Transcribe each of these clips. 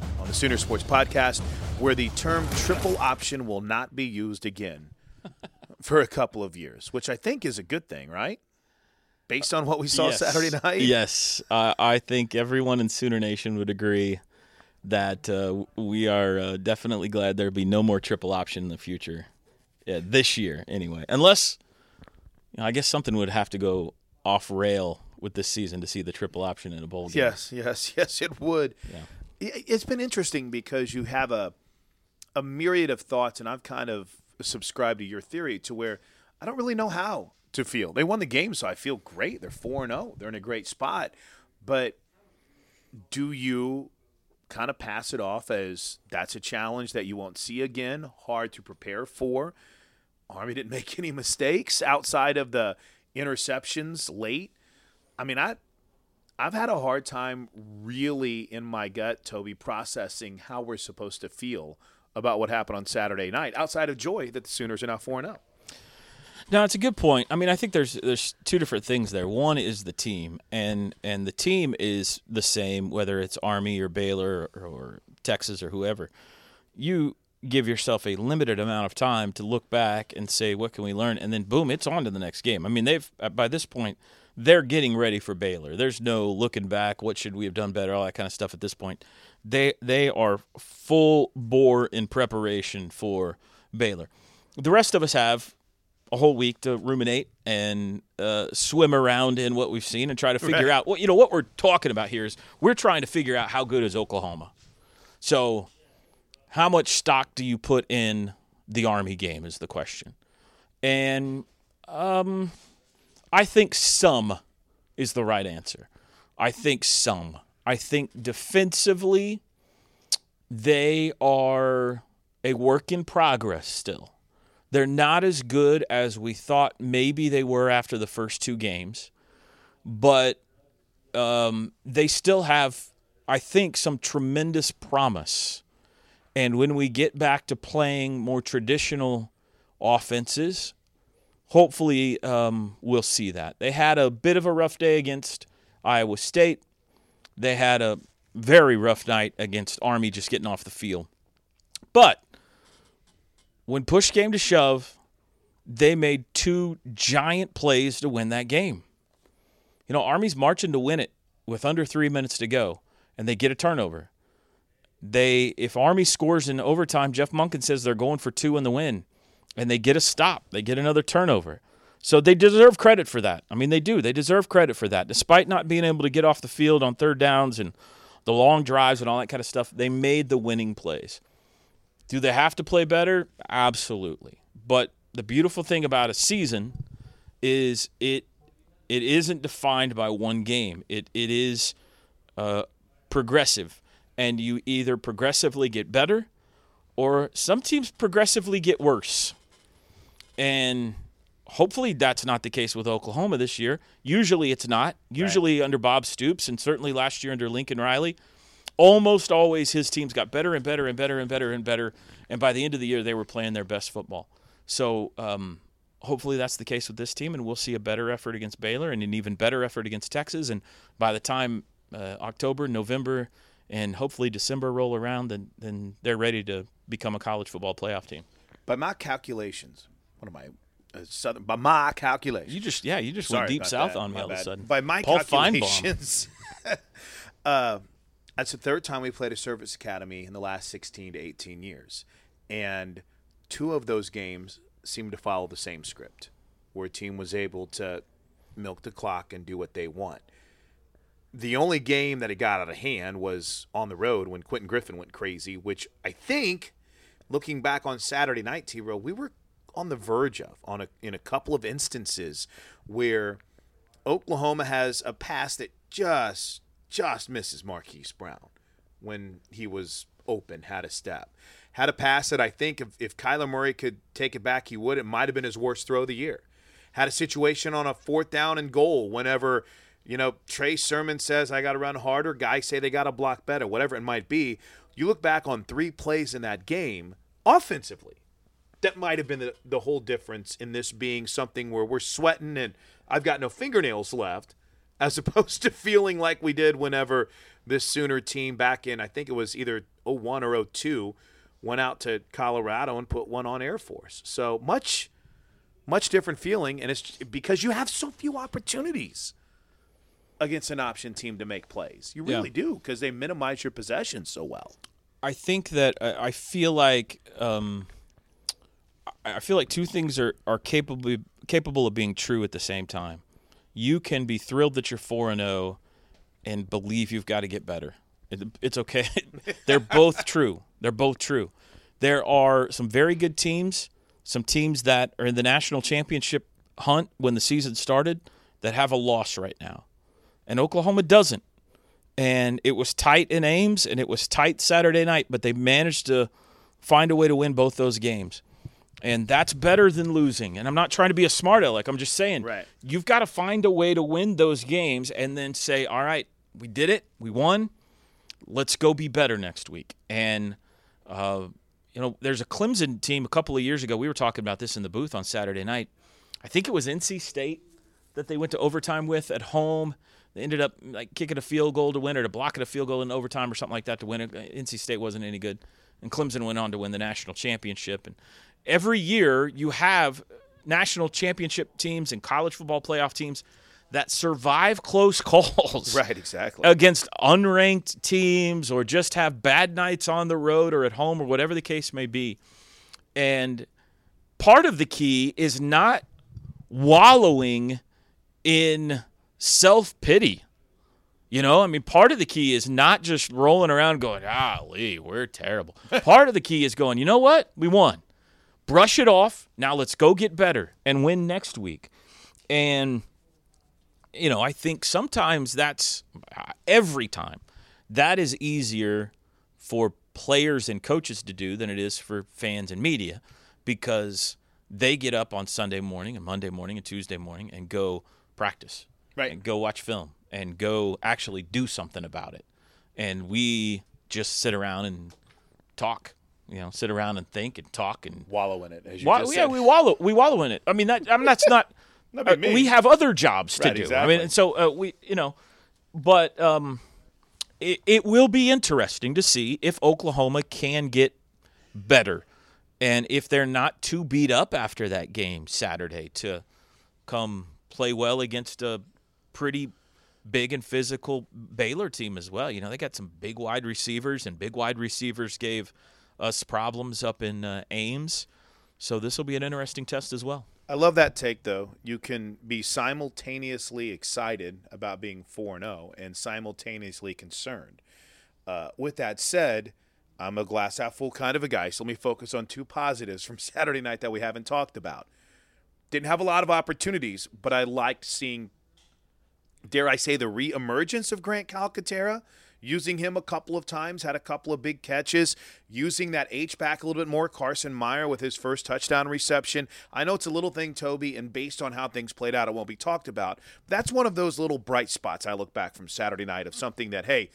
on the Sooner Sports Podcast, where the term triple option will not be used again for a couple of years, which I think is a good thing, right? Based on what we saw Yes. Saturday night. Yes, uh, I think everyone in Sooner Nation would agree that uh, we are uh, definitely glad there'll be no more triple option in the future, yeah, this year anyway. Unless, you know, I guess something would have to go off rail with this season to see the triple option in a bowl game. Yes, yes, yes, it would. Yeah. It's been interesting because you have a a myriad of thoughts, and I've kind of subscribed to your theory to where I don't really know how to feel. They won the game, so I feel great. They're four and zero. They're in a great spot, but do you kind of pass it off as that's a challenge that you won't see again, hard to prepare for? Army didn't make any mistakes outside of the interceptions late. I mean, I I've had a hard time really in my gut, Toby, processing how we're supposed to feel about what happened on Saturday night, outside of joy that the Sooners are now 4 0. No, it's a good point. I mean, I think there's there's two different things there. One is the team, and and the team is the same whether it's Army or Baylor or, or Texas or whoever. You give yourself a limited amount of time to look back and say what can we learn, and then boom, it's on to the next game. I mean, they've uh, by this point they're getting ready for Baylor. There's no looking back. What should we have done better? All that kind of stuff at this point. They they are full bore in preparation for Baylor. The rest of us have a whole week to ruminate and uh, swim around in what we've seen and try to figure out what you know what we're talking about here is we're trying to figure out how good is Oklahoma. So, how much stock do you put in the Army game is the question, and um, I think some is the right answer. I think some. I think defensively, they are a work in progress still. They're not as good as we thought maybe they were after the first two games, but um, they still have, I think, some tremendous promise. And when we get back to playing more traditional offenses, hopefully um, we'll see that. They had a bit of a rough day against Iowa State. They had a very rough night against Army just getting off the field. But when push came to shove they made two giant plays to win that game. You know, Army's marching to win it with under three minutes to go, and they get a turnover. They, if Army scores in overtime, Jeff Monken says they're going for two in the win, and they get a stop. They get another turnover. So they deserve credit for that. I mean, they do. They deserve credit for that. Despite not being able to get off the field on third downs and the long drives and all that kind of stuff, they made the winning plays. Do they have to play better? Absolutely. But the beautiful thing about a season is it it isn't defined by one game. It it is uh, progressive, and you either progressively get better, or some teams progressively get worse. And hopefully that's not the case with Oklahoma this year. Usually it's not. Usually right. under Bob Stoops, and certainly last year under Lincoln Riley, almost always his teams got better and better and better and better and better. And by the end of the year, they were playing their best football. So um, hopefully that's the case with this team, and we'll see a better effort against Baylor and an even better effort against Texas. And by the time uh, October, November, and hopefully December roll around, then then they're ready to become a college football playoff team. By my calculations, what am I? Uh, southern, by my calculations, you just yeah, you just Sorry went deep south that. on me my all bad. of a sudden. By my Paul calculations, uh, that's the third time we played a service academy in the last 16 to 18 years, and two of those games seemed to follow the same script, where a team was able to milk the clock and do what they want. The only game that it got out of hand was on the road when Quentin Griffin went crazy, which I think, looking back on Saturday night, T. Row, we were on the verge of on a, in a couple of instances where Oklahoma has a pass that just just misses Marquise Brown when he was open, had a step. Had a pass that I think if, if Kyler Murray could take it back, he would. It might have been his worst throw of the year. Had a situation on a fourth down and goal whenever, you know, Trey Sermon says, I got to run harder. Guys say they got to block better, whatever it might be. You look back on three plays in that game offensively that might have been the, the whole difference in this being something where we're sweating and I've got no fingernails left, as opposed to feeling like we did whenever this Sooner team back in, I think it was either 01 or 02, went out to Colorado and put one on Air Force. So much, much different feeling. And it's because you have so few opportunities against an option team to make plays. You really yeah. do because they minimize your possessions so well. I think that I feel like um, I feel like two things are, are capable capable of being true at the same time. You can be thrilled that you're four and zero, oh and believe you've got to get better. It, it's okay. They're both true. They're both true. There are some very good teams, some teams that are in the national championship hunt when the season started that have a loss right now, and Oklahoma doesn't. And it was tight in Ames, and it was tight Saturday night, but they managed to find a way to win both those games and that's better than losing. And I'm not trying to be a smart aleck. I'm just saying, right. you've got to find a way to win those games, and then say, all right, we did it, we won. Let's go be better next week. And uh, you know, there's a Clemson team a couple of years ago. We were talking about this in the booth on Saturday night. I think it was NC State that they went to overtime with at home. They ended up like kicking a field goal to win, or to blocking a field goal in overtime, or something like that to win it. NC State wasn't any good, and Clemson went on to win the national championship. And every year you have national championship teams and college football playoff teams that survive close calls. Right, exactly. Against unranked teams or just have bad nights on the road or at home or whatever the case may be. And part of the key is not wallowing in self pity. You know, I mean, part of the key is not just rolling around going, ah, Lee, we're terrible. part of the key is going, you know what? We won brush it off. Now let's go get better and win next week. And, you know, I think sometimes that's every time that is easier for players and coaches to do than it is for fans and media because they get up on Sunday morning and Monday morning and Tuesday morning and go practice. Right. And go watch film and go actually do something about it. And we just sit around and talk you know, sit around and think and talk and wallow in it. As you wa- yeah, we wallow. We wallow in it. I mean, that I mean, that's not. uh, we have other jobs to right, do. Exactly. I mean, and so uh, we, you know, but um, it, it will be interesting to see if Oklahoma can get better. And if they're not too beat up after that game Saturday to come play well against a pretty big and physical Baylor team as well. You know, they got some big wide receivers, and big wide receivers gave us problems up in uh, Ames. So this will be an interesting test as well. I love that take, though. You can be simultaneously excited about being 4 0 and simultaneously concerned. Uh, with that said, I'm a glass half full kind of a guy, so let me focus on two positives from Saturday night that we haven't talked about. Didn't have a lot of opportunities, but I liked seeing, dare I say, the reemergence of Grant Calcaterra using him a couple of times, had a couple of big catches, using that H back a little bit more. Carson Meier with his first touchdown reception. I know it's a little thing, Toby, and based on how things played out, it won't be talked about. That's one of those little bright spots I look back from Saturday night of something that, hey,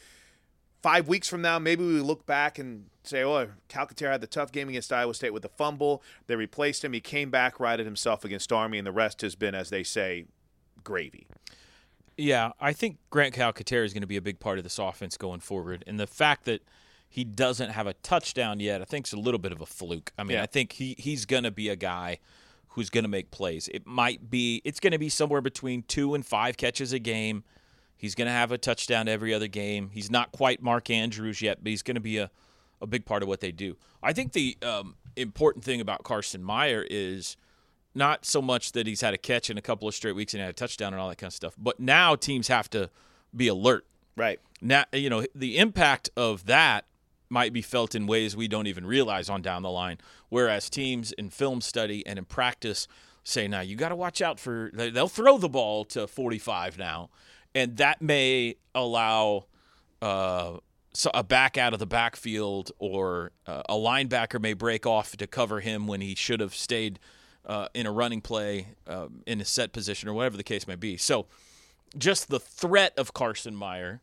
five weeks from now, maybe we look back and say, oh, Calcaterra had the tough game against Iowa State with the fumble. They replaced him. He came back, righted himself against Army, and the rest has been, as they say, gravy. Yeah, I think Grant Calcaterra is going to be a big part of this offense going forward, and the fact that he doesn't have a touchdown yet, I think, is a little bit of a fluke. I mean, Yeah. I think he he's going to be a guy who's going to make plays. It might be it's going to be somewhere between two and five catches a game. He's going to have a touchdown every other game. He's not quite Mark Andrews yet, but he's going to be a, a big part of what they do. I think the um, important thing about Carson Meier is not so much that he's had a catch in a couple of straight weeks and had a touchdown and all that kind of stuff, but now teams have to be alert. Right. Now, you know, the impact of that might be felt in ways we don't even realize on down the line. Whereas teams in film study and in practice say, now you got to watch out for, they- they'll throw the ball to 45 now. And that may allow uh, a back out of the backfield or uh, a linebacker may break off to cover him when he should have stayed uh, in a running play uh, in a set position or whatever the case may be. So just the threat of Carson Meier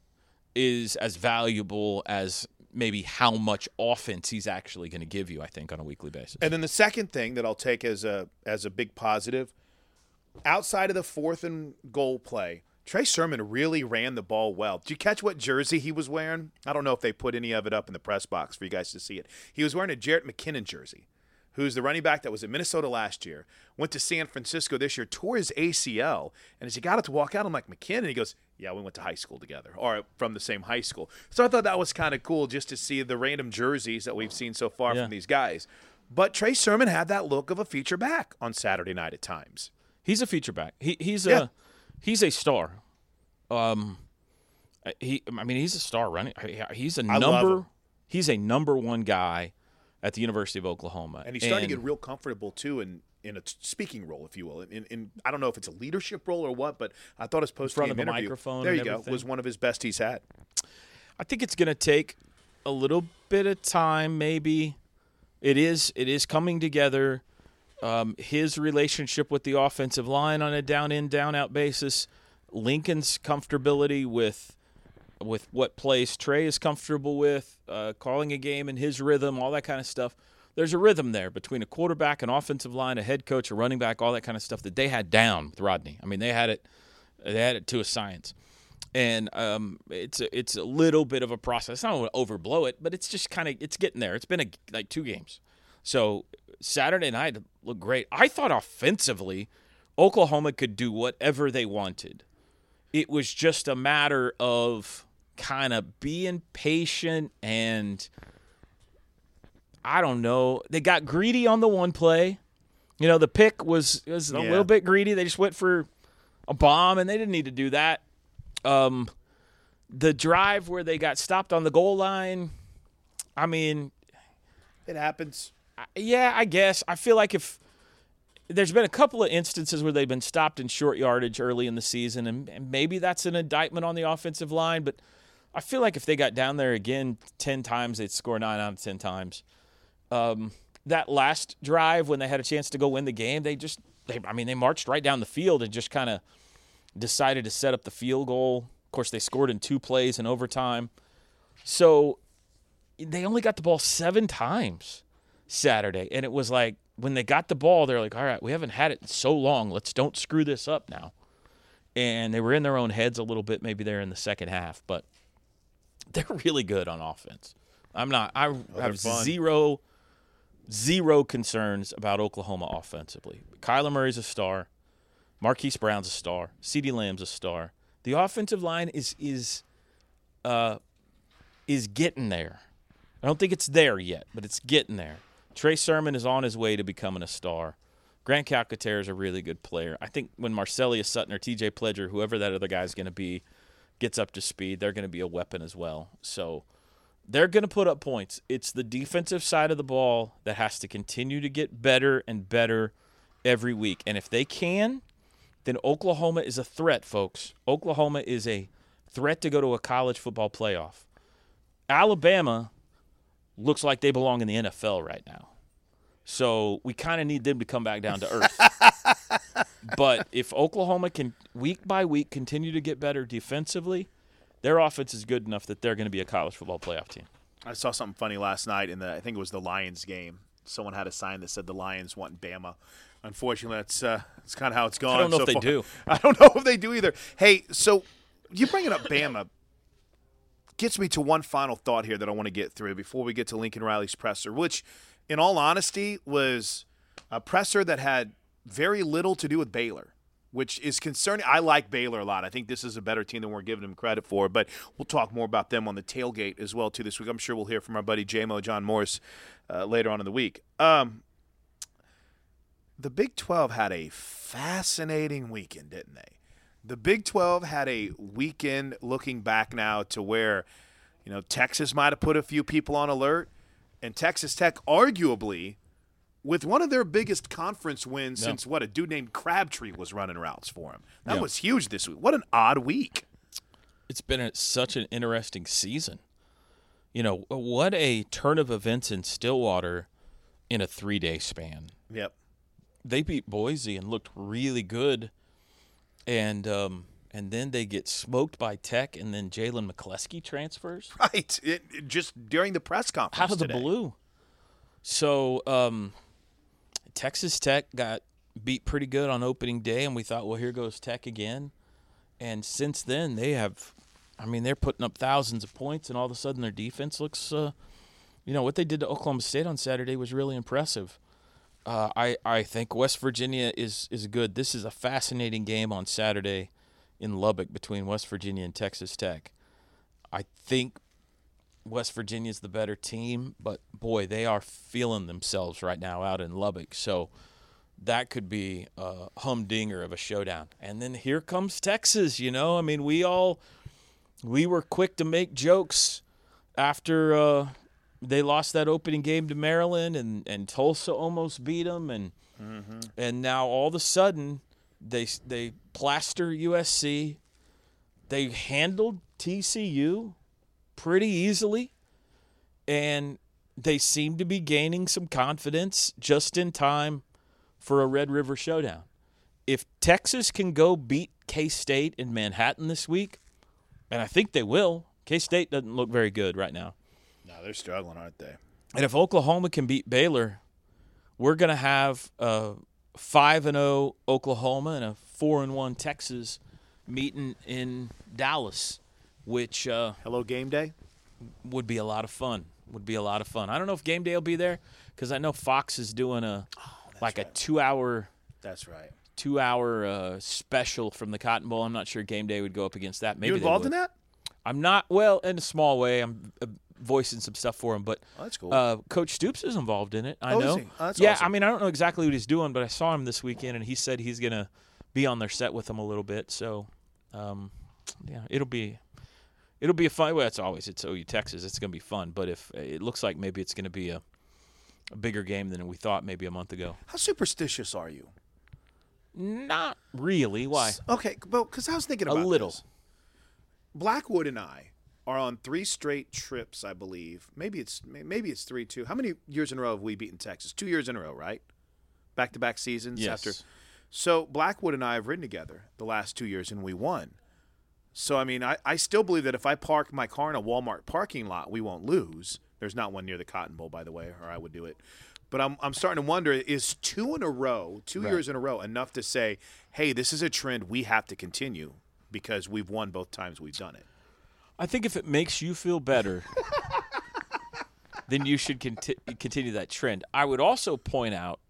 is as valuable as maybe how much offense he's actually going to give you, I think, on a weekly basis. And then the second thing that I'll take as a as a big positive, outside of the fourth and goal play, Trey Sermon really ran the ball well. Did you catch what jersey he was wearing? I don't know if they put any of it up in the press box for you guys to see it. He was wearing a Jerick McKinnon jersey, who's the running back that was at Minnesota last year, went to San Francisco this year, tore his ACL, and as he got it to walk out, I'm like McKinnon. And he goes, "Yeah, we went to high school together, or from the same high school." So I thought that was kind of cool just to see the random jerseys that we've seen so far Yeah. from these guys. But Trey Sermon had that look of a feature back on Saturday night at times. He's a feature back. He, he's Yeah. a he's a star. Um, he I mean he's a star running. He's a number. He's a number one guy at the University of Oklahoma, And he's starting to get real comfortable too in in a speaking role, if you will. In, in I don't know if it's a leadership role or what, but I thought his post front game of the interview, microphone there and you go, everything. was one of his best he's had. I think it's going to take a little bit of time, maybe. It is. It is coming together. Um, his relationship with the offensive line on a down in, down out basis. Lincoln's comfortability with with what plays Trey is comfortable with, uh, calling a game in his rhythm, all that kind of stuff. There's a rhythm there between a quarterback, an offensive line, a head coach, a running back, all that kind of stuff that they had down with Rodney. I mean, they had it. They had it to a science and um, it's a, it's a little bit of a process. I don't want to overblow it, but it's just kind of it's getting there. It's been a, like two games, so Saturday night looked great. I thought offensively, Oklahoma could do whatever they wanted. It was just a matter of kind of being patient and I don't know. They got greedy on the one play. You know, the pick was was a Yeah. little bit greedy. They just went for a bomb, and they didn't need to do that. Um, the drive where they got stopped on the goal line. I mean, It happens. yeah, I guess. I feel like if there's been a couple of instances where they've been stopped in short yardage early in the season, and, and maybe that's an indictment on the offensive line, but I feel like if they got down there again 10 times, they'd score nine out of 10 times. Um, that last drive when they had a chance to go win the game, they just, they, I mean, they marched right down the field and just kind of decided to set up the field goal. Of course, they scored in two plays in overtime. So they only got the ball seven times Saturday. And it was like when they got the ball, they're like, all right, we haven't had it in so long. Let's don't screw this up now. And they were in their own heads a little bit, maybe there in the second half, but they're really good on offense. I'm not, I have fun. zero zero concerns about Oklahoma offensively. Kyler Murray's a star. Marquise Brown's a star. CeeDee Lamb's a star. The offensive line is is uh, is getting there. I don't think it's there yet, but it's getting there. Trey Sermon is on his way to becoming a star. Grant Calcaterra is a really good player. I think when Marcelius Sutton or TJ Pledger, whoever that other guy is going to be, gets up to speed, they're going to be a weapon as well. So they're going to put up points. It's the defensive side of the ball that has to continue to get better and better every week. And if they can, then Oklahoma is a threat, folks. Oklahoma is a threat to go to a college football playoff. Alabama looks like they belong in the NFL right now. So we kind of need them to come back down to earth. but if Oklahoma can week by week continue to get better defensively, their offense is good enough that they're going to be a college football playoff team. I saw something funny last night in the I think it was the Lions game. Someone had a sign that said the Lions want Bama. Unfortunately, that's uh, that's kind of how it's gone. I don't know so if they far. do. I don't know if they do either. Hey, so you bringing up Bama gets me to one final thought here that I want to get through before we get to Lincoln Riley's presser, which, in all honesty, was a presser that had very little to do with Baylor. Which is concerning. I like Baylor a lot. I think this is a better team than we're giving them credit for. But we'll talk more about them on the tailgate as well too this week. I'm sure we'll hear from our buddy JMO John Morris uh, later on in the week. Um, the Big 12 had a fascinating weekend, didn't they? The Big 12 had a weekend looking back now to where, you know, Texas might have put a few people on alert, and Texas Tech arguably with one of their biggest conference wins Yeah. since what a dude named Crabtree was running routes for him. That Yeah. was huge this week. What an odd week. It's been a, such an interesting season. You know, what a turn of events in Stillwater in a three day span. Yep. They beat Boise and looked really good, and um, and then they get smoked by Tech, and then Jalen McCleskey transfers. Right. It, it- just during the press conference. out of the today. blue. So um, Texas Tech got beat pretty good on opening day, and we thought, well, here goes Tech again. And since then, they have, I mean, they're putting up thousands of points, and all of a sudden, their defense looks, uh, you know, what they did to Oklahoma State on Saturday was really impressive. Uh, I I think West Virginia is is good. This is a fascinating game on Saturday in Lubbock between West Virginia and Texas Tech. I think West Virginia's the better team, but boy, they are feeling themselves right now out in Lubbock. So that could be a humdinger of a showdown. And then here comes Texas, you know? I mean, we all we were quick to make jokes after uh, they lost that opening game to Maryland and, and Tulsa almost beat them and mm-hmm. and now all of a sudden they they plaster USC. They handled TCU pretty easily, and they seem to be gaining some confidence just in time for a Red River showdown. If Texas can go beat K State in Manhattan this week, and I think they will, K State doesn't look very good right now. No, they're struggling, aren't they? And if Oklahoma can beat Baylor, we're going to have a 5 and 0 Oklahoma and a 4 and 1 Texas meeting in Dallas, which uh, Hello, game day. would be a lot of fun. Would be a lot of fun. I don't know if game day will be there because I know Fox is doing a like a two hour That's right. two hour uh, special from the Cotton Bowl. I'm not sure game day would go up against that. Maybe you involved in that? I'm not. Well, in a small way, I'm uh, voicing some stuff for him, but Oh, that's cool. uh, Coach Stoops is involved in it. I Oh, know. Oh, yeah, awesome. I mean, I don't know exactly what he's doing, but I saw him this weekend, and he said he's gonna be on their set with them a little bit. So, um, yeah, it'll be it'll be a fun. Well, it's always it's OU Texas. It's gonna be fun, but if it looks like maybe it's gonna be a, a bigger game than we thought maybe a month ago. How superstitious are you? Not really. Why? Okay, well, because I was thinking A about little. this. Blackwood and I are on three straight trips, I believe. Maybe it's maybe it's three two. How many years in a row have we beaten Texas? Two years in a row, right? Back to back seasons Yes. after. So Blackwood and I have ridden together the last two years, and we won. So I mean, I, I still believe that if I park my car in a Walmart parking lot, we won't lose. There's not one near the Cotton Bowl, by the way, or I would do it. But I'm I'm starting to wonder: is two in a row, two years in a row, enough to say, "Hey, this is a trend we have to continue because we've won both times we've done it." I think if it makes you feel better, then you should conti- continue that trend. I would also point out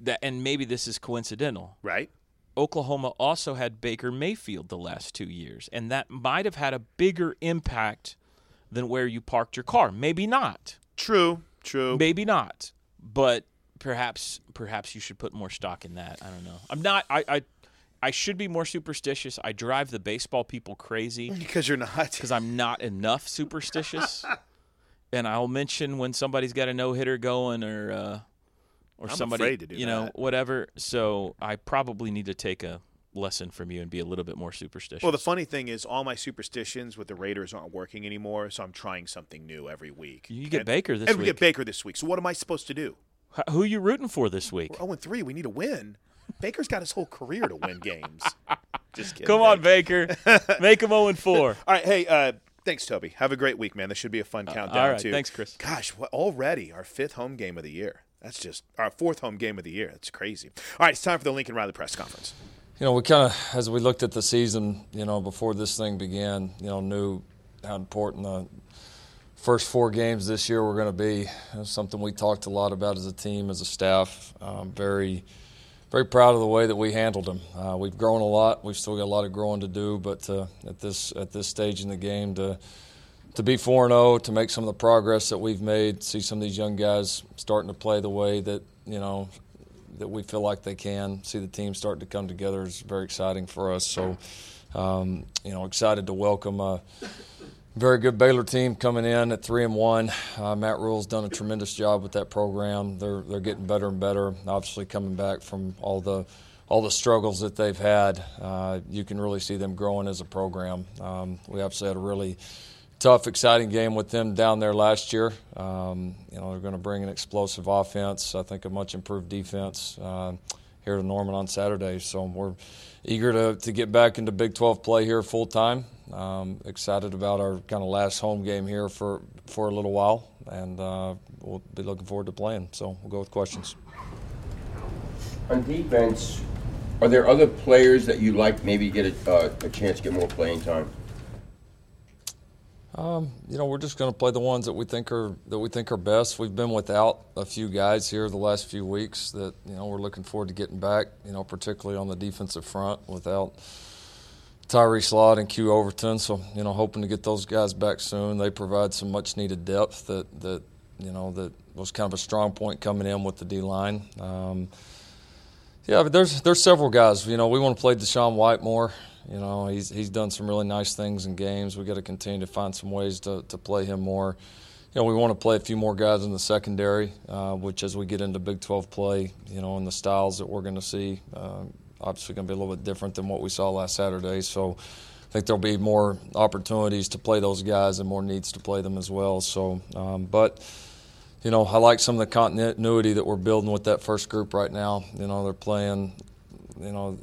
that, and maybe this is coincidental, Right? Oklahoma also had Baker Mayfield the last two years, and that might have had a bigger impact than where you parked your car. Maybe not. True. True. Maybe not. But perhaps perhaps you should put more stock in that. I don't know. I'm not I I, I should be more superstitious. I drive the baseball people crazy Because you're not. because I'm not enough superstitious. and I'll mention when somebody's got a no hitter going or uh, or I'm somebody afraid to do you know that. whatever. So I probably need to take a lesson from you and be a little bit more superstitious. Well, the funny thing is, all my superstitions with the Raiders aren't working anymore, so I'm trying something new every week. You get And- Baker this and we get Baker this week. So what am I supposed to do? H- Who you rooting for this week? We're 0 and 3. We need a win. Baker's got his whole career to win games. Just kidding. Come on, Baker. Baker. Make him 0 and 4. All right. Hey, uh, thanks, Toby. Have a great week, man. This should be a fun countdown, Uh, all right. too. Thanks, Chris. Gosh, what, already our fifth home game of the year. That's just our fourth home game of the year. That's crazy. All right, it's time for the Lincoln Riley press conference. you know, we kind of, as we looked at the season, you know, before this thing began, you know, knew how important the first four games this year were going to be. It was something we talked a lot about as a team, as a staff. Um, very, very proud of the way that we handled them. Uh, we've grown a lot. We've still got a lot of growing to do, but uh, at this at this stage in the game, to to be 4 0, to make some of the progress that we've made, see some of these young guys starting to play the way that, you know, that we feel like they can, see the team starting to come together is very exciting for us. So, um, you know, excited to welcome a very good Baylor team coming in at 3 and 1. Uh, Matt Rhule's done a tremendous job with that program. They're, they're getting better and better, obviously coming back from all the all the struggles that they've had, uh, you can really see them growing as a program. Um, we obviously had a really tough, exciting game with them down there last year. Um, you know, they're going to bring an explosive offense. I think a much improved defense uh, here to Norman on Saturday. So we're eager to, to get back into Big 12 play here full time. Um, excited about our kind of last home game here for for a little while, and uh, we'll be looking forward to playing. So we'll go with questions. On defense, are there other players that you like maybe get a, uh, a chance to get more playing time? Um, you know, we're just going to play the ones that we think are that we think are best. We've been without a few guys here the last few weeks that you know we're looking forward to getting back. You know, particularly on the defensive front without Tyree Slott and Q Overton. So you know, hoping to get those guys back soon. They provide some much needed depth that that you know that was kind of a strong point coming in with the D line. Um, yeah, but there's there's several guys. You know, we want to play DaShaun White more. You know, he's he's done some really nice things in games. We got to continue to find some ways to, to play him more. You know, we want to play a few more guys in the secondary, uh, which as we get into Big 12 play, you know, and the styles that we're going to see, uh, obviously going to be a little bit different than what we saw last Saturday. So I think there'll be more opportunities to play those guys and more needs to play them as well. So, um, but you know, I like some of the continuity that we're building with that first group right now. You know, they're playing, you know,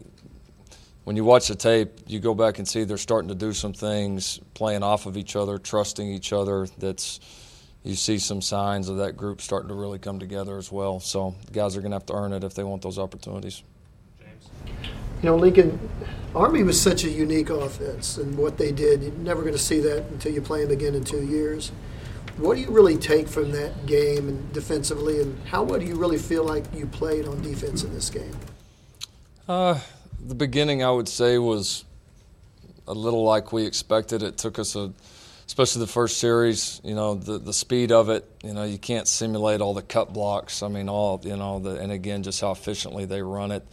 when you watch the tape, you go back and see they're starting to do some things, playing off of each other, trusting each other. That's you see some signs of that group starting to really come together as well. So guys are going to have to earn it if they want those opportunities. James. You know, Lincoln, Army was such a unique offense, and what they did, you're never going to see that until you play them again in two years. What do you really take from that game and defensively, and how well do you really feel like you played on defense in this game? Uh, the beginning, I would say, was a little like we expected. It took us a, especially the first series. You know, the the speed of it. You know, you can't simulate all the cut blocks. I mean, all you know, the, and again, just how efficiently they run it.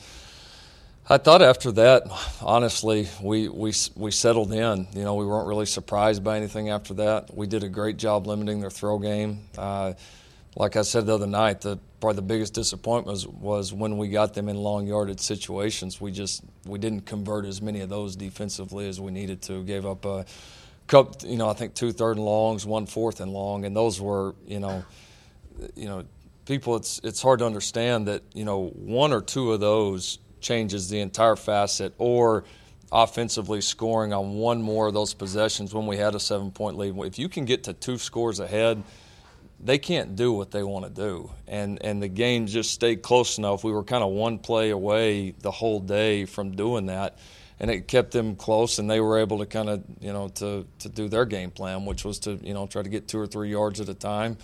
I thought after that, honestly, we, we we settled in. You know, we weren't really surprised by anything after that. We did a great job limiting their throw game. Uh, like I said the other night, the probably the biggest disappointment was, was when we got them in long yardage situations. We just we didn't convert as many of those defensively as we needed to. Gave up a couple, you know, I think two third and longs, one fourth and long, and those were, you know, you know, people. It's it's hard to understand that you know one or two of those changes the entire facet or offensively scoring on one more of those possessions when we had a seven point lead. If you can get to two scores ahead, they can't do what they want to do. And and the game just stayed close enough. We were kind of one play away the whole day from doing that. And it kept them close, and they were able to kind of, you know, to, to do their game plan, which was to, you know, try to get two or three yards at a time,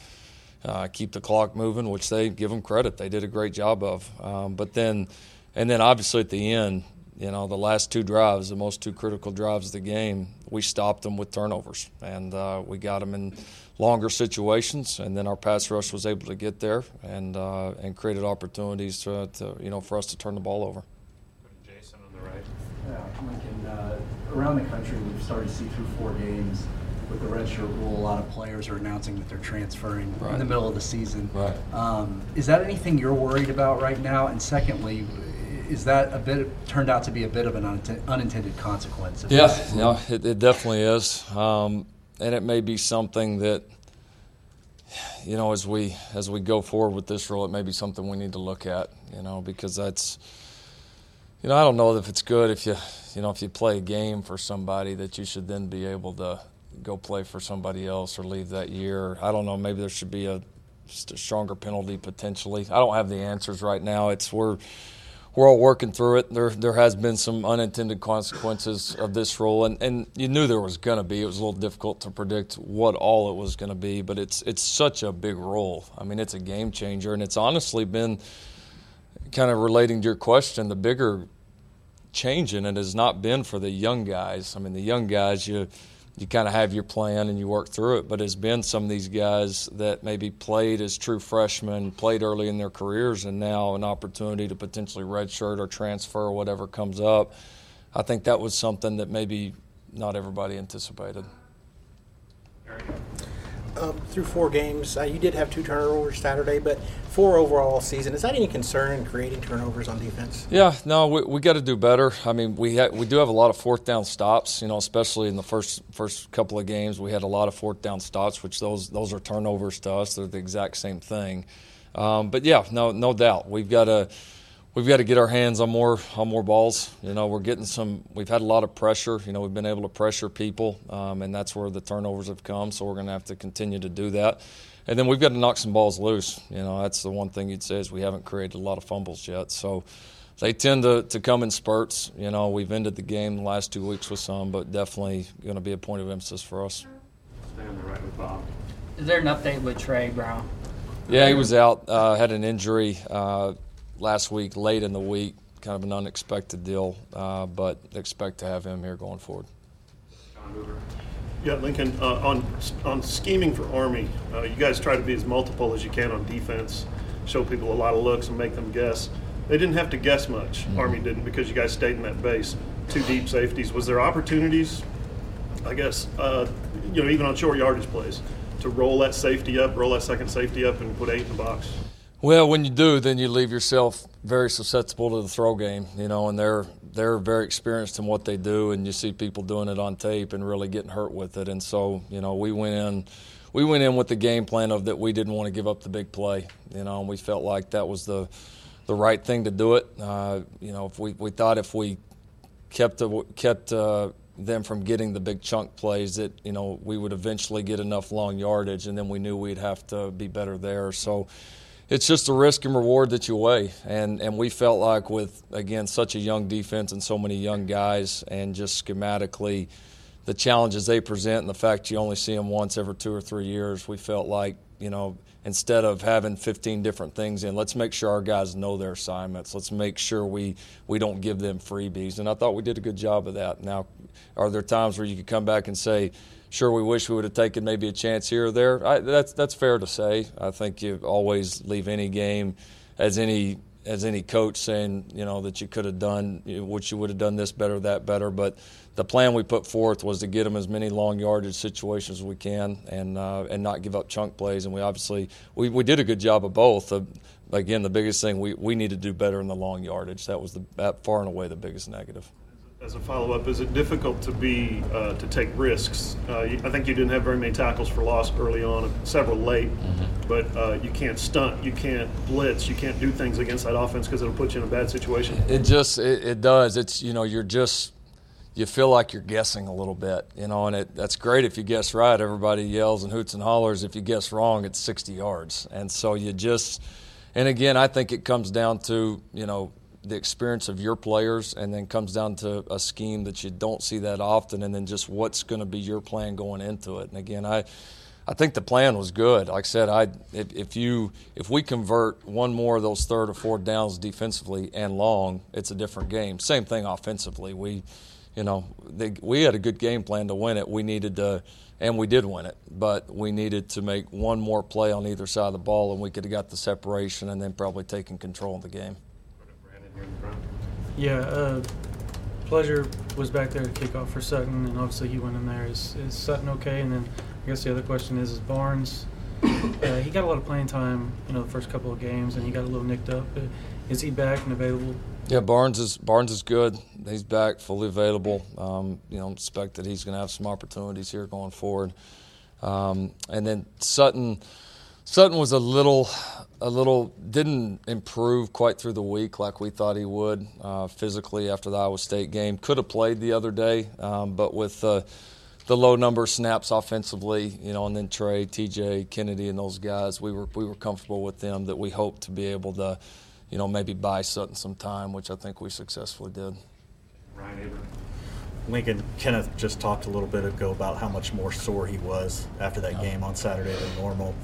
uh, keep the clock moving, which they give them credit. They did a great job of. Um, but then, and then obviously at the end, you know, the last two drives, the most two critical drives of the game, we stopped them with turnovers, and uh, we got them in longer situations, and then our pass rush was able to get there and uh, and created opportunities to, to, you know for us to turn the ball over. Jason on the right. Yeah, Lincoln. Uh, around the country, we've started to see through four games with the redshirt rule, a lot of players are announcing that they're transferring right. in the middle of the season. Right. Um, is that anything you're worried about right now? And secondly, is that a bit turned out to be a bit of an unintended consequence? Yeah, yeah, it, it, definitely is, um, and it may be something that you know as we as we go forward with this rule, it may be something we need to look at. You know, because that's you know I don't know if it's good if you you know if you play a game for somebody that you should then be able to go play for somebody else or leave that year. I don't know. Maybe there should be a, a stronger penalty potentially. I don't have the answers right now. It's we're we're all working through it. There there has been some unintended consequences of this rule, and, and you knew there was going to be. It was a little difficult to predict what all it was going to be, but it's it's such a big role. I mean, it's a game changer, and it's honestly been kind of relating to your question. The bigger change in it has not been for the young guys. I mean, the young guys you you kind of have your plan and you work through it. But it's been some of these guys that maybe played as true freshmen, played early in their careers, and now an opportunity to potentially redshirt or transfer or whatever comes up. I think that was something that maybe not everybody anticipated. Um, through four games, uh, you did have two turnovers Saturday, but four overall season. Is that any concern in creating turnovers on defense? Yeah, no, we, we got to do better. I mean, we ha- we do have a lot of fourth down stops. You know, especially in the first first couple of games, we had a lot of fourth down stops, which those those are turnovers to us. They're the exact same thing. Um, but yeah, no no doubt, we've got to we've got to get our hands on more on more balls. You know, we're getting some. We've had a lot of pressure. You know, we've been able to pressure people, um, and that's where the turnovers have come. So we're going to have to continue to do that. And then we've got to knock some balls loose. You know, that's the one thing you'd say is we haven't created a lot of fumbles yet. So they tend to, to come in spurts. You know, we've ended the game the last two weeks with some, but definitely going to be a point of emphasis for us. Stay on the right with Bob. Is there an update with Tre Brown? Yeah, he was out, uh, had an injury. Uh, last week, late in the week, kind of an unexpected deal, uh, but expect to have him here going forward. Yeah, Lincoln, uh, on on scheming for Army, uh, you guys try to be as multiple as you can on defense, show people a lot of looks and make them guess. They didn't have to guess much. Mm-hmm. Army didn't because you guys stayed in that base. Two deep safeties. Was there opportunities? I guess uh, you know even on short yardage plays to roll that safety up, roll that second safety up, and put eight in the box. Well, when you do, then you leave yourself very susceptible to the throw game, you know, and they're they're very experienced in what they do, and you see people doing it on tape and really getting hurt with it. And so, you know, we went in, we went in with the game plan of that we didn't want to give up the big play, you know, and we felt like that was the the right thing to do it. Uh, you know, if we we thought if we kept kept uh, them from getting the big chunk plays that you know we would eventually get enough long yardage, and then we knew we'd have to be better there. So it's just the risk and reward that you weigh. And and we felt like with again such a young defense and so many young guys, and just schematically, the challenges they present and the fact you only see them once every two or three years, we felt like you know instead of having 15 different things in, let's make sure our guys know their assignments. Let's make sure we we don't give them freebies. And I thought we did a good job of that. Now, are there times where you could come back and say? Sure we wish we would have taken maybe a chance here or there. I, that's that's fair to say. I think you always leave any game as any as any coach saying you know that you could have done what you would have done this better that better. But the plan we put forth was to get them as many long yardage situations as we can and uh, and not give up chunk plays. And we obviously we, we did a good job of both. Uh, again, the biggest thing we, we need to do better in the long yardage. That was the that far and away the biggest negative as a follow-up, is it difficult to be uh, to take risks? Uh, I think you didn't have very many tackles for loss early on, several late, mm-hmm. but uh, you can't stunt, you can't blitz, you can't do things against that offense because it'll put you in a bad situation. It just it, it, does. It's you know you're just you feel like you're guessing a little bit, you know, and it, that's great if you guess right. Everybody yells and hoots and hollers. If you guess wrong, it's 60 yards, and so you just. And again, I think it comes down to you know the experience of your players, and then comes down to a scheme that you don't see that often, and then just what's going to be your plan going into it. And again, I. I think the plan was good. Like I said, I if, if you if we convert one more of those third or fourth downs defensively and long, it's a different game. Same thing offensively. We, you know, they, we had a good game plan to win it. We needed to, and we did win it, but we needed to make one more play on either side of the ball, and we could have got the separation and then probably taken control of the game. Yeah, uh, Pledger was back there to kick off for Sutton, and obviously he went in there. Is, is Sutton okay? And then I guess the other question is, is Barnes? Uh, he got a lot of playing time, you know, the first couple of games, and he got a little nicked up. Uh, is he back and available? Yeah, Barnes is Barnes is good. He's back, fully available. Um, you know, expect that he's going to have some opportunities here going forward. Um, and then Sutton, Sutton was a little, a little didn't improve quite through the week like we thought he would uh, physically after the Iowa State game. Could have played the other day, um, but with uh, the low number of snaps offensively, you know, and then Trey, TJ, Kennedy, and those guys, we were we were comfortable with them that we hoped to be able to, you know, maybe buy Sutton some time, which I think we successfully did. Ryan. Lincoln Kenneth just talked a little bit ago about how much more sore he was after that game on Saturday than normal.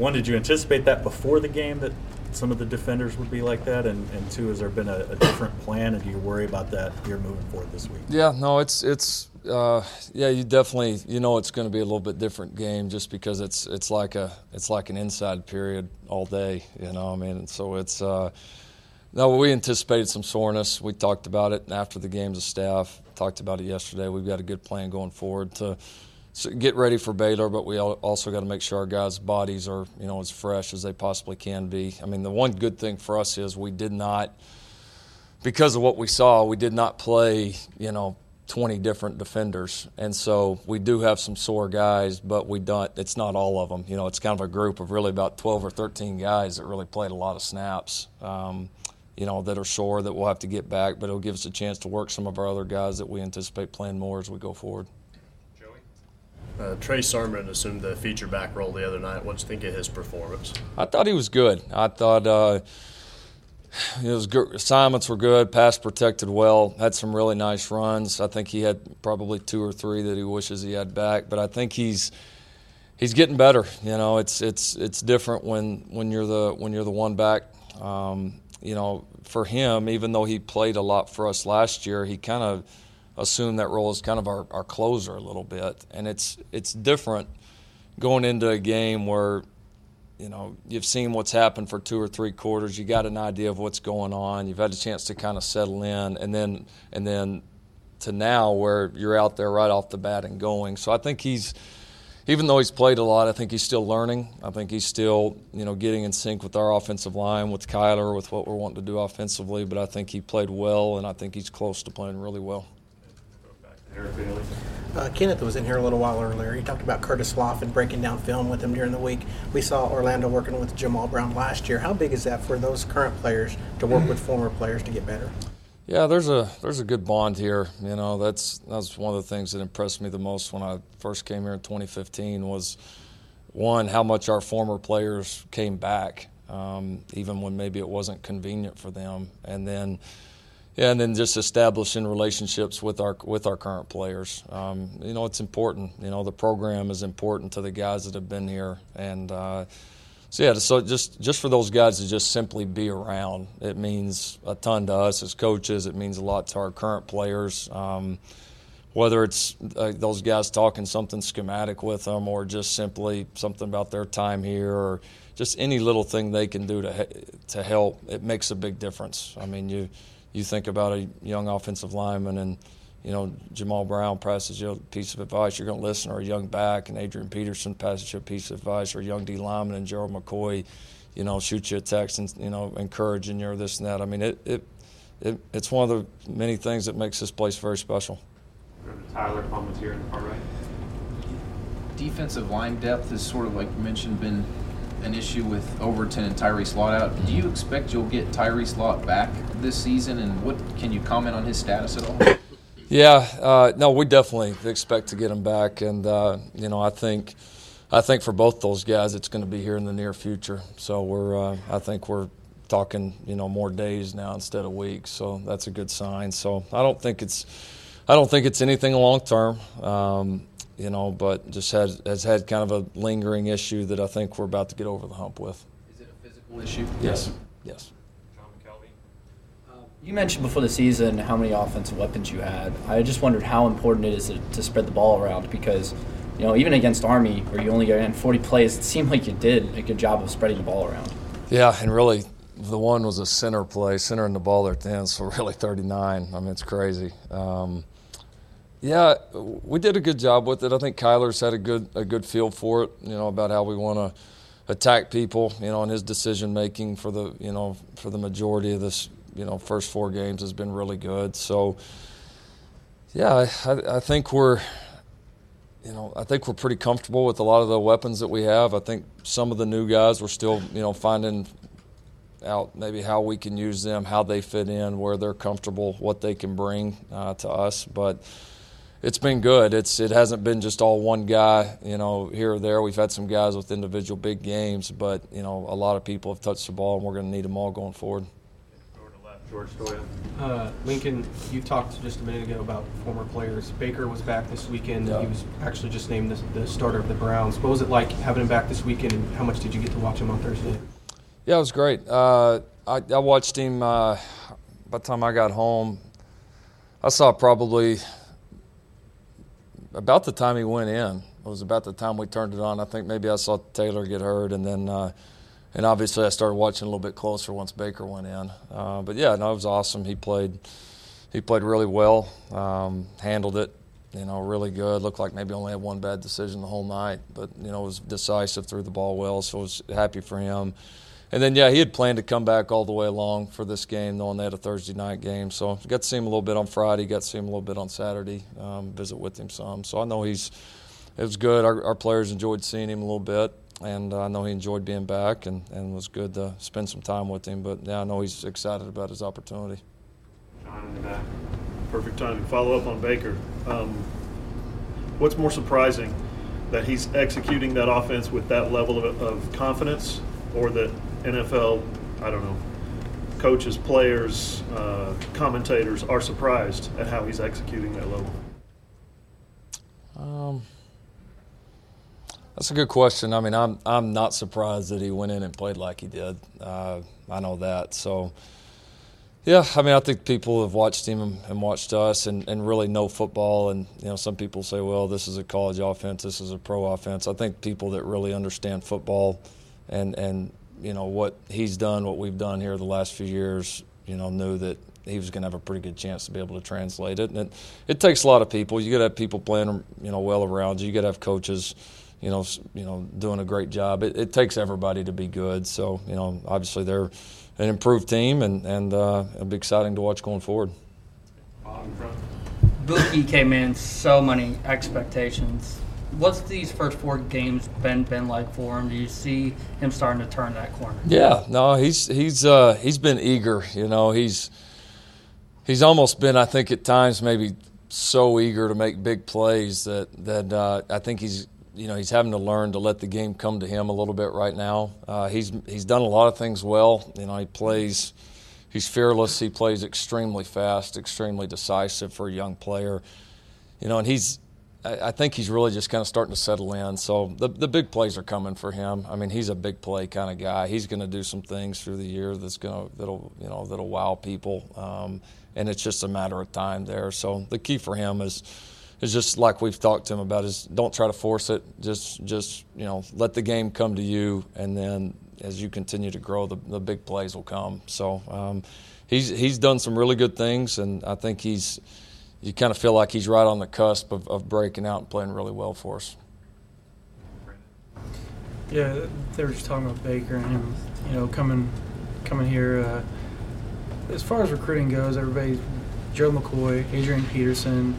One, did you anticipate that before the game that some of the defenders would be like that? And, and two, has there been a, a different plan, and do you worry about that here moving forward this week? Yeah, no, it's it's uh, yeah, you definitely you know it's going to be a little bit different game just because it's it's like a it's like an inside period all day, you know. I mean, and so it's uh, no, we anticipated some soreness. We talked about it after the games of staff. Talked about it yesterday. We've got a good plan going forward to get ready for Baylor, but we also got to make sure our guys' bodies are you know as fresh as they possibly can be. I mean, the one good thing for us is we did not because of what we saw, we did not play you know 20 different defenders. And so we do have some sore guys, but we don't, it's not all of them. You know, it's kind of a group of really about 12 or 13 guys that really played a lot of snaps, um, you know, that are sore that we'll have to get back, but it'll give us a chance to work some of our other guys that we anticipate playing more as we go forward. Uh, Trey Sermon assumed the feature back role the other night. What do you think of his performance? I thought he was good. I thought uh, his assignments were good, pass protected well, had some really nice runs. I think he had probably two or three that he wishes he had back, but I think he's he's getting better. You know, it's it's it's different when when you're the when you're the one back. Um, you know, for him, even though he played a lot for us last year, he kind of assumed that role as kind of our, our closer a little bit, and it's it's different going into a game where you know, you've seen what's happened for two or three quarters. You got an idea of what's going on. You've had a chance to kind of settle in, and then and then to now where you're out there right off the bat and going. So I think he's, even though he's played a lot, I think he's still learning. I think he's still you know getting in sync with our offensive line, with Kyler, with what we're wanting to do offensively. But I think he played well, and I think he's close to playing really well. Uh, Kenneth was in here a little while earlier. He talked about Curtis Lofton and breaking down film with him during the week. We saw Orlando working with Jammal Brown last year. How big is that for those current players to work with former players to get better? Yeah, there's a there's a good bond here. You know, that's that's one of the things that impressed me the most when I first came here in 2015 was one how much our former players came back, um, even when maybe it wasn't convenient for them, and then yeah, and then just establishing relationships with our with our current players. Um, you know, it's important. You know, the program is important to the guys that have been here, and uh, so yeah. So just just for those guys to just simply be around, it means a ton to us as coaches. It means a lot to our current players. Um, whether it's uh, those guys talking something schematic with them, or just simply something about their time here, or just any little thing they can do to to help, it makes a big difference. I mean, you you think about a young offensive lineman and you know Jammal Brown passes you a piece of advice, you're going to listen, or a young back and Adrian Peterson passes you a piece of advice, or a young D lineman and Gerald McCoy, you know, shoot you a text and you know encouraging you or this and that. I mean, it it, it it's one of the many things that makes this place very special. Tyler comments here in the far right. Defensive line depth has sort of like you mentioned been an issue with Overton and Tyrese Lott out. Do you expect you'll get Tyrese Lott back this season, and what can you comment on his status at all? Yeah, uh, no, we definitely expect to get him back, and uh, you know, I think, I think for both those guys, it's going to be here in the near future. So we're, uh, I think we're talking, you know, more days now instead of weeks. So that's a good sign. So I don't think it's, I don't think it's anything long term. Um, you know, but just has has had kind of a lingering issue that I think we're about to get over the hump with. Is it a physical issue? Yes. Yes. You mentioned before the season how many offensive weapons you had. I just wondered how important it is to, to spread the ball around because, you know, even against Army, where you only ran 40 plays, it seemed like you did a good job of spreading the ball around. Yeah, and really, the one was a center play, centering the ball there at the end, so really 39. I mean, it's crazy. Um, yeah, we did a good job with it. I think Kyler's had a good a good feel for it, you know, about how we want to attack people, you know, and his decision making for the, you know, for the majority of this, you know, first four games has been really good. So, yeah, I, I think we're, you know, I think we're pretty comfortable with a lot of the weapons that we have. I think some of the new guys we're still, you know, finding out maybe how we can use them, how they fit in, where they're comfortable, what they can bring uh, to us. But it's been good. It's it hasn't been just all one guy, you know, here or there. We've had some guys with individual big games, but you know, a lot of people have touched the ball, and we're going to need them all going forward. George Stoyan. Uh, Lincoln, you talked just a minute ago about former players. Baker was back this weekend. Yeah. He was actually just named the, the starter of the Browns. What was it like having him back this weekend, and how much did you get to watch him on Thursday? Yeah, it was great. Uh, I, I watched him. Uh, by the time I got home, I saw probably about the time he went in. It was about the time we turned it on. I think maybe I saw Taylor get hurt, and then, uh, and obviously I started watching a little bit closer once Baker went in. Uh, but yeah, no, it was awesome. He played, he played really well, um, handled it, you know, really good. Looked like maybe only had one bad decision the whole night, but you know, was decisive, threw the ball well. So I was happy for him. And then, yeah, he had planned to come back all the way along for this game, knowing they had a Thursday night game. So got to see him a little bit on Friday, got to see him a little bit on Saturday, um, visit with him some. So I know he's, it was good. Our, our players enjoyed seeing him a little bit, and uh, I know he enjoyed being back, and, and was good to spend some time with him. But yeah, I know he's excited about his opportunity. Perfect timing. Follow up on Baker. Um, what's more surprising, that he's executing that offense with that level of, of confidence, or that NFL, I don't know, coaches, players, uh, commentators are surprised at how he's executing that level? Um, that's a good question. I mean, I'm I'm not surprised that he went in and played like he did. Uh, I know that. So, yeah, I mean, I think people have watched him and, watched us and, and really know football. And you know, some people say, well, this is a college offense, this is a pro offense. I think people that really understand football and and you know what he's done, what we've done here the last few years, you know, knew that he was going to have a pretty good chance to be able to translate it. And it, it takes a lot of people. You got to have people playing, you know, well around you. You got to have coaches, you know, you know, doing a great job. It, it, takes everybody to be good. So, you know, obviously they're an improved team, and and uh, it'll be exciting to watch going forward. Buki came in so many expectations what's these first four games been been like for him? Do you see him starting to turn that corner? Yeah, no, he's he's uh, he's been eager. You know, he's he's almost been, I think, at times maybe so eager to make big plays that that uh, I think he's you know he's having to learn to let the game come to him a little bit right now. Uh, he's he's done a lot of things well. You know, he plays. He's fearless. He plays extremely fast, extremely decisive for a young player. You know, and he's I think he's really just kind of starting to settle in. So the the big plays are coming for him. I mean, he's a big play kind of guy. He's going to do some things through the year that's going to that'll you know that'll wow people, um, and it's just a matter of time there. So the key for him is is just like we've talked to him about is don't try to force it. Just just you know let the game come to you, and then as you continue to grow, the the big plays will come. So um, he's he's done some really good things, and I think he's you kind of feel like he's right on the cusp of, of breaking out and playing really well for us. Yeah, they were just talking about Baker and him, you know, coming coming here. Uh, as far as recruiting goes, everybody, Joe McCoy, Adrian Peterson.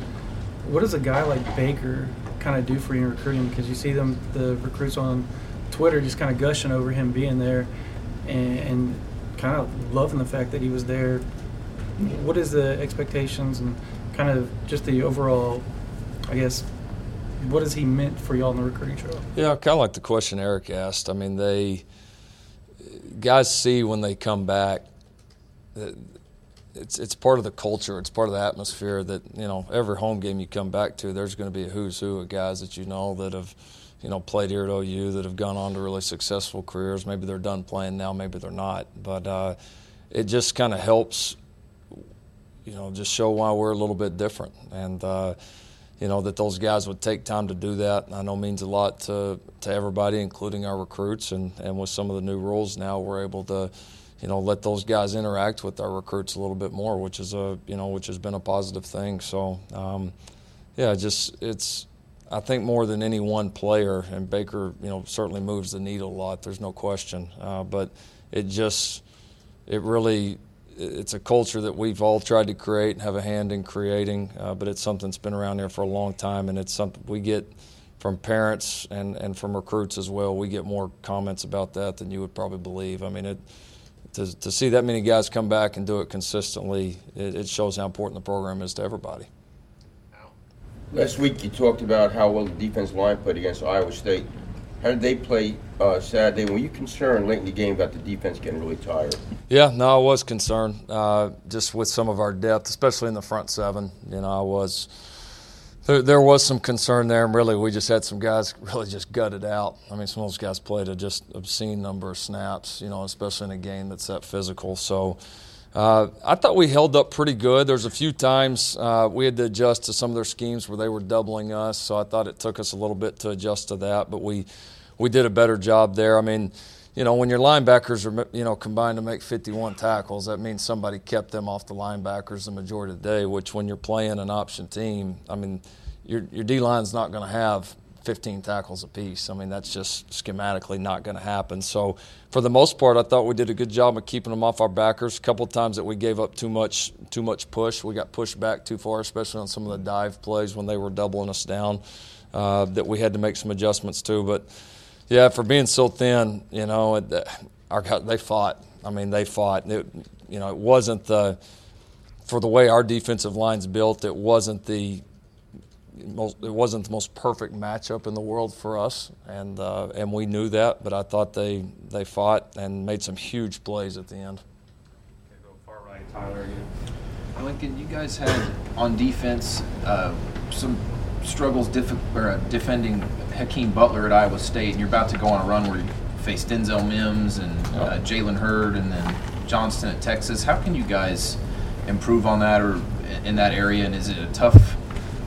What does a guy like Baker kind of do for you in recruiting? Because you see them, the recruits on Twitter, just kind of gushing over him being there, and, and kind of loving the fact that he was there. What is the expectations and kind of just the overall, I guess, what has he meant for y'all in the recruiting trail? Yeah, kind of like the question Eric asked. I mean, they guys see when they come back. it's it's part of the culture. It's part of the atmosphere that you know every home game you come back to, there's going to be a who's who of guys that you know that have you know played here at OU that have gone on to really successful careers. Maybe they're done playing now, maybe they're not, but uh, it just kind of helps you know just show why we're a little bit different and. Uh, you know that those guys would take time to do that. I know means a lot to to everybody, including our recruits. And and with some of the new rules now, we're able to, you know, let those guys interact with our recruits a little bit more, which is a you know which has been a positive thing. So, um, yeah, just it's. I think more than any one player, and Baker, you know, certainly moves the needle a lot. There's no question, uh, but it just it really it's a culture that we've all tried to create and have a hand in creating, uh, but it's something that's been around there for a long time, and it's something we get from parents and, and from recruits as well. We get more comments about that than you would probably believe. I mean, it, to, to see that many guys come back and do it consistently, it, it shows how important the program is to everybody. Last week you talked about how well the defense line played against Iowa State. How did they play uh, Saturday? Were you concerned late in the game about the defense getting really tired? Yeah, no, I was concerned uh, just with some of our depth, especially in the front seven. You know, I was. There, there, was some concern there, and really, we just had some guys really just gutted out. I mean, some of those guys played a just obscene number of snaps, you know, especially in a game that's that physical. So, uh, I thought we held up pretty good. There's a few times uh, we had to adjust to some of their schemes where they were doubling us, so I thought it took us a little bit to adjust to that, but we we did a better job there. I mean, you know, when your linebackers are you know combined to make 51 tackles, that means somebody kept them off the linebackers the majority of the day. Which, when you're playing an option team, I mean, your your D line's not going to have 15 tackles apiece. I mean, that's just schematically not going to happen. So, for the most part, I thought we did a good job of keeping them off our backers. A couple times that we gave up too much, too much push. We got pushed back too far, especially on some of the dive plays when they were doubling us down. Uh, that we had to make some adjustments to. But yeah, for being so thin, you know, it, our they fought. I mean, they fought. It, you know, it wasn't the for the way our defensive line's built. It wasn't the most, it wasn't the most perfect matchup in the world for us, and uh, and we knew that. But I thought they they fought and made some huge plays at the end. far right, Tyler. Lincoln, you guys had on defense uh, some struggles def- or, uh, defending Hakeem Butler at Iowa State, and you're about to go on a run where you face Denzel Mims and uh, Jalen Hurd, and then Johnson at Texas. How can you guys improve on that or in that area? And is it a tough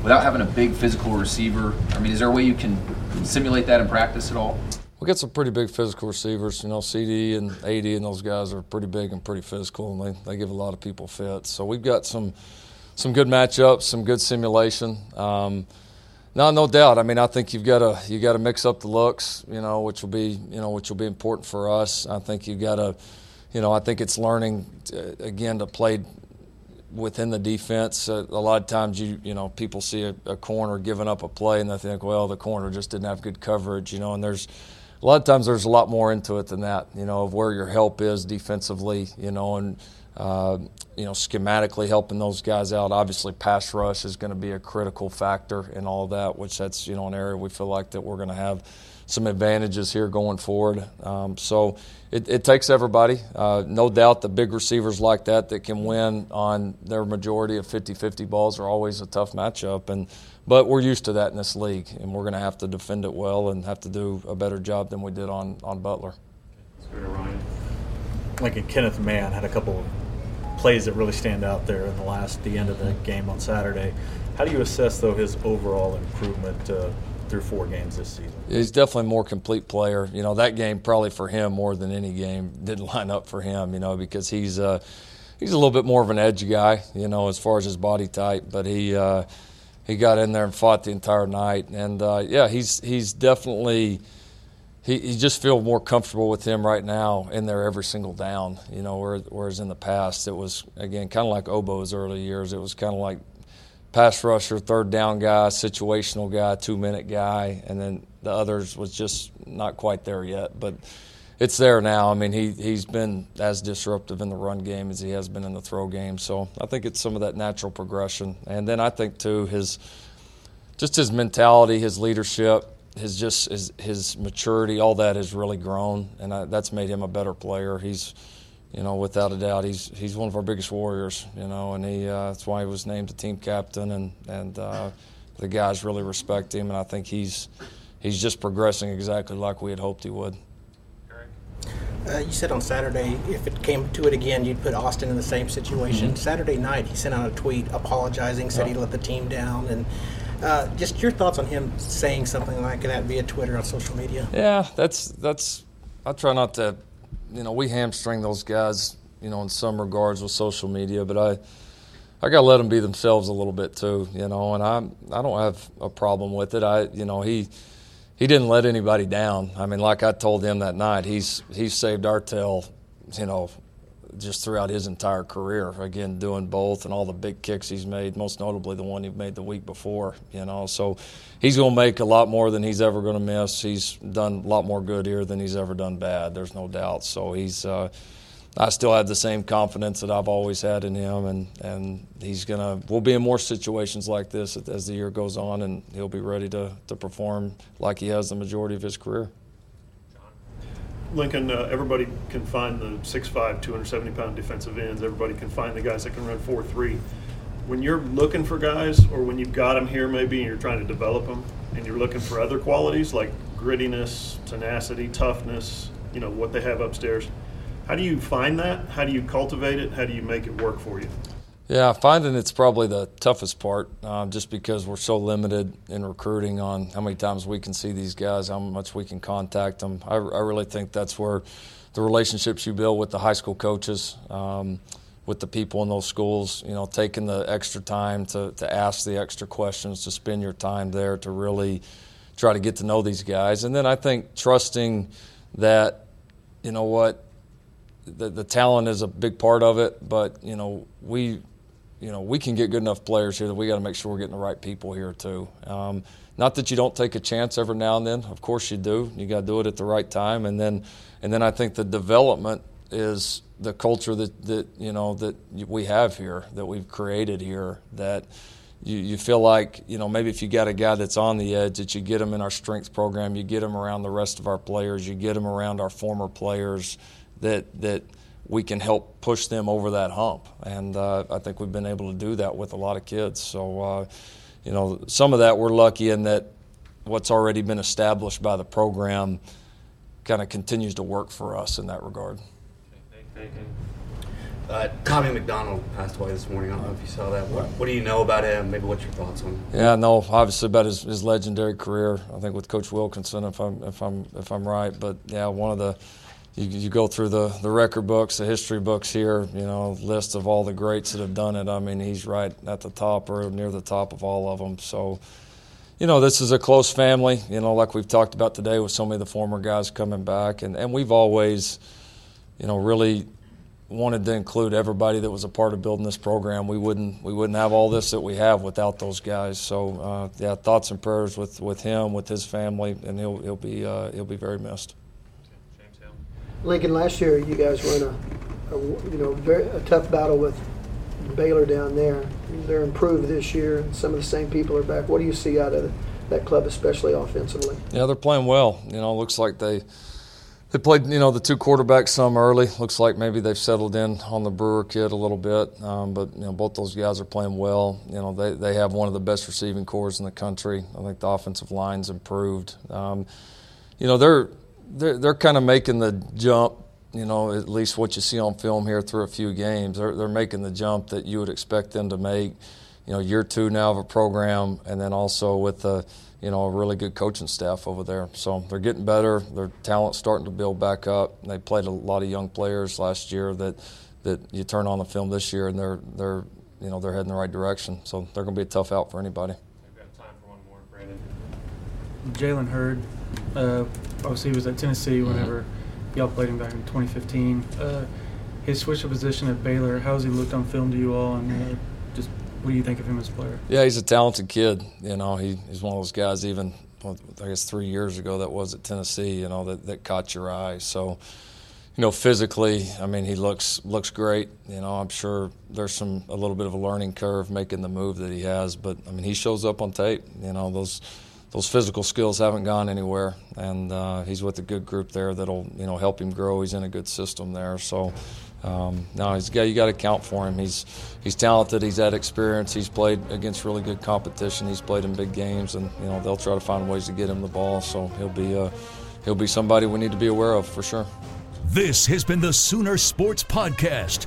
without having a big physical receiver? I mean, is there a way you can simulate that in practice at all? We got some pretty big physical receivers. You know, CD and AD and those guys are pretty big and pretty physical, and they, they give a lot of people fits. So we've got some some good matchups, some good simulation. Um, no, no doubt. I mean, I think you've got to you got to mix up the looks, you know, which will be you know which will be important for us. I think you've got to, you know, I think it's learning to, again to play within the defense. Uh, a lot of times, you you know, people see a, a, corner giving up a play and they think, well, the corner just didn't have good coverage, you know. And there's a lot of times there's a lot more into it than that, you know, of where your help is defensively, you know, and uh, you know, schematically helping those guys out. Obviously, pass rush is going to be a critical factor in all that, which that's you know an area we feel like that we're going to have some advantages here going forward. Um, so it, it, takes everybody. Uh, no doubt the big receivers like that that can win on their majority of 50-50 balls are always a tough matchup. And but we're used to that in this league, and we're going to have to defend it well and have to do a better job than we did on on Butler. Like Kenneth Mann had a couple plays that really stand out there in the last the end of the game on Saturday. How do you assess though his overall improvement? Uh, through four games this season. He's definitely a more complete player. You know, that game probably for him more than any game didn't line up for him. You know, because he's uh, he's a little bit more of an edge guy. You know, as far as his body type, but he uh, he got in there and fought the entire night. And uh, yeah, he's he's definitely. He, he just feel more comfortable with him right now in there every single down, you know. Whereas in the past, it was again kind of like Obo's early years. It was kind of like pass rusher, third down guy, situational guy, two minute guy, and then the others was just not quite there yet. But it's there now. I mean, he he's been as disruptive in the run game as he has been in the throw game. So I think it's some of that natural progression, and then I think too his just his mentality, his leadership, his just his, his maturity, all that has really grown, and I, that's made him a better player. He's you know, without a doubt, he's he's one of our biggest warriors. You know, and he uh, that's why he was named the team captain, and and uh, the guys really respect him, and I think he's he's just progressing exactly like we had hoped he would. Uh, you said on Saturday, if it came to it again, you'd put Austin in the same situation. Mm-hmm. Saturday night, he sent out a tweet apologizing, said he let the team down, and uh, just your thoughts on him saying something like that via Twitter on social media. Yeah, that's that's. I try not to, you know, we hamstring those guys, you know, in some regards with social media, but I. I got to let them be themselves a little bit too, you know, and I I don't have a problem with it. I you know he he didn't let anybody down. I mean, like I told him that night, he's he's saved our tail, you know, just throughout his entire career. Again, doing both and all the big kicks he's made, most notably the one he made the week before. You know, so he's going to make a lot more than he's ever going to miss. He's done a lot more good here than he's ever done bad. There's no doubt. So he's. Uh, I still have the same confidence that I've always had in him, and, and he's gonna. We'll be in more situations like this as the year goes on, and he'll be ready to, to perform like he has the majority of his career. Lincoln, uh, everybody can find the 6'5", 270 pound defensive ends. Everybody can find the guys that can run 4-3. When you're looking for guys, or when you've got them here, maybe, and you're trying to develop them, and you're looking for other qualities like grittiness, tenacity, toughness, you know what they have upstairs. How do you find that? How do you cultivate it? How do you make it work for you? Yeah, finding it's probably the toughest part, uh, just because we're so limited in recruiting on how many times we can see these guys, how much we can contact them. I, I really think that's where the relationships you build with the high school coaches, um, with the people in those schools, you know, taking the extra time to, to ask the extra questions, to spend your time there to really try to get to know these guys. And then I think trusting that, you know what, the, the talent is a big part of it, but, you know, we you know, we can get good enough players here that we got to make sure we're getting the right people here too. Um, not that you don't take a chance every now and then. Of course you do. You got to do it at the right time, and then and then I think the development is the culture that that you know that we have here, that we've created here. That you, you feel like you know maybe if you got a guy that's on the edge, that you get him in our strength program, you get him around the rest of our players, you get him around our former players. That that we can help push them over that hump. And uh, I think we've been able to do that with a lot of kids. So, uh, you know, some of that we're lucky in that what's already been established by the program kind of continues to work for us in that regard. Uh, Tommy McDonald passed away this morning. I don't know if you saw that. What, what do you know about him? Maybe what's your thoughts on him? Yeah, no, obviously about his, his legendary career. I think with Coach Wilkinson, if I'm if I'm if I'm right. But yeah, one of the you, you go through the, the record books, the history books here, you know, list of all the greats that have done it. I mean, he's right at the top or near the top of all of them. So, you know, this is a close family, you know, like we've talked about today with so many of the former guys coming back. And, and we've always, you know, really wanted to include everybody that was a part of building this program. We wouldn't we wouldn't have all this that we have without those guys. So uh, yeah, thoughts and prayers with, with him, with his family, and he'll he'll be uh, he'll be very missed. Lincoln, last year you guys were in a, a you know very a tough battle with Baylor down there. They're improved this year, and some of the same people are back. What do you see out of that club, especially offensively? Yeah, they're playing well. You know, looks like they they played you know the two quarterbacks some early. Looks like maybe they've settled in on the Brewer kid a little bit, um, but you know both those guys are playing well. You know they they have one of the best receiving cores in the country. I think the offensive line's improved. Um, you know they're they're, they're kind of making the jump, you know, at least what you see on film here through a few games. They're, they're making the jump that you would expect them to make, you know, year two now of a program, and then also with a, you know, a really good coaching staff over there. So they're getting better. Their talent's starting to build back up. They played a lot of young players last year that, that you turn on the film this year, and they're, they're, you know, they're heading the right direction. So they're going to be a tough out for anybody. We've got time for one more, Brandon. Jalen Hurd, uh, obviously he was at Tennessee Mm-hmm. whenever y'all played him back in 2015. Uh, his switch of position at Baylor, how's he looked on film to you all, and uh, just what do you think of him as a player? Yeah, he's a talented kid. You know, he, he's one of those guys. Even well, I guess three years ago that was at Tennessee. You know, that, that caught your eye. So, you know, physically, I mean, he looks looks great. You know, I'm sure there's some a little bit of a learning curve making the move that he has, but I mean, he shows up on tape. You know, those those physical skills haven't gone anywhere, and uh, he's with a good group there that'll you know help him grow. He's in a good system there, so. Um, no, he's got, you got to count for him. He's he's talented. He's had experience. He's played against really good competition. He's played in big games, and you know they'll try to find ways to get him the ball. So he'll be uh, he'll be somebody we need to be aware of for sure. This has been the Sooner Sports Podcast.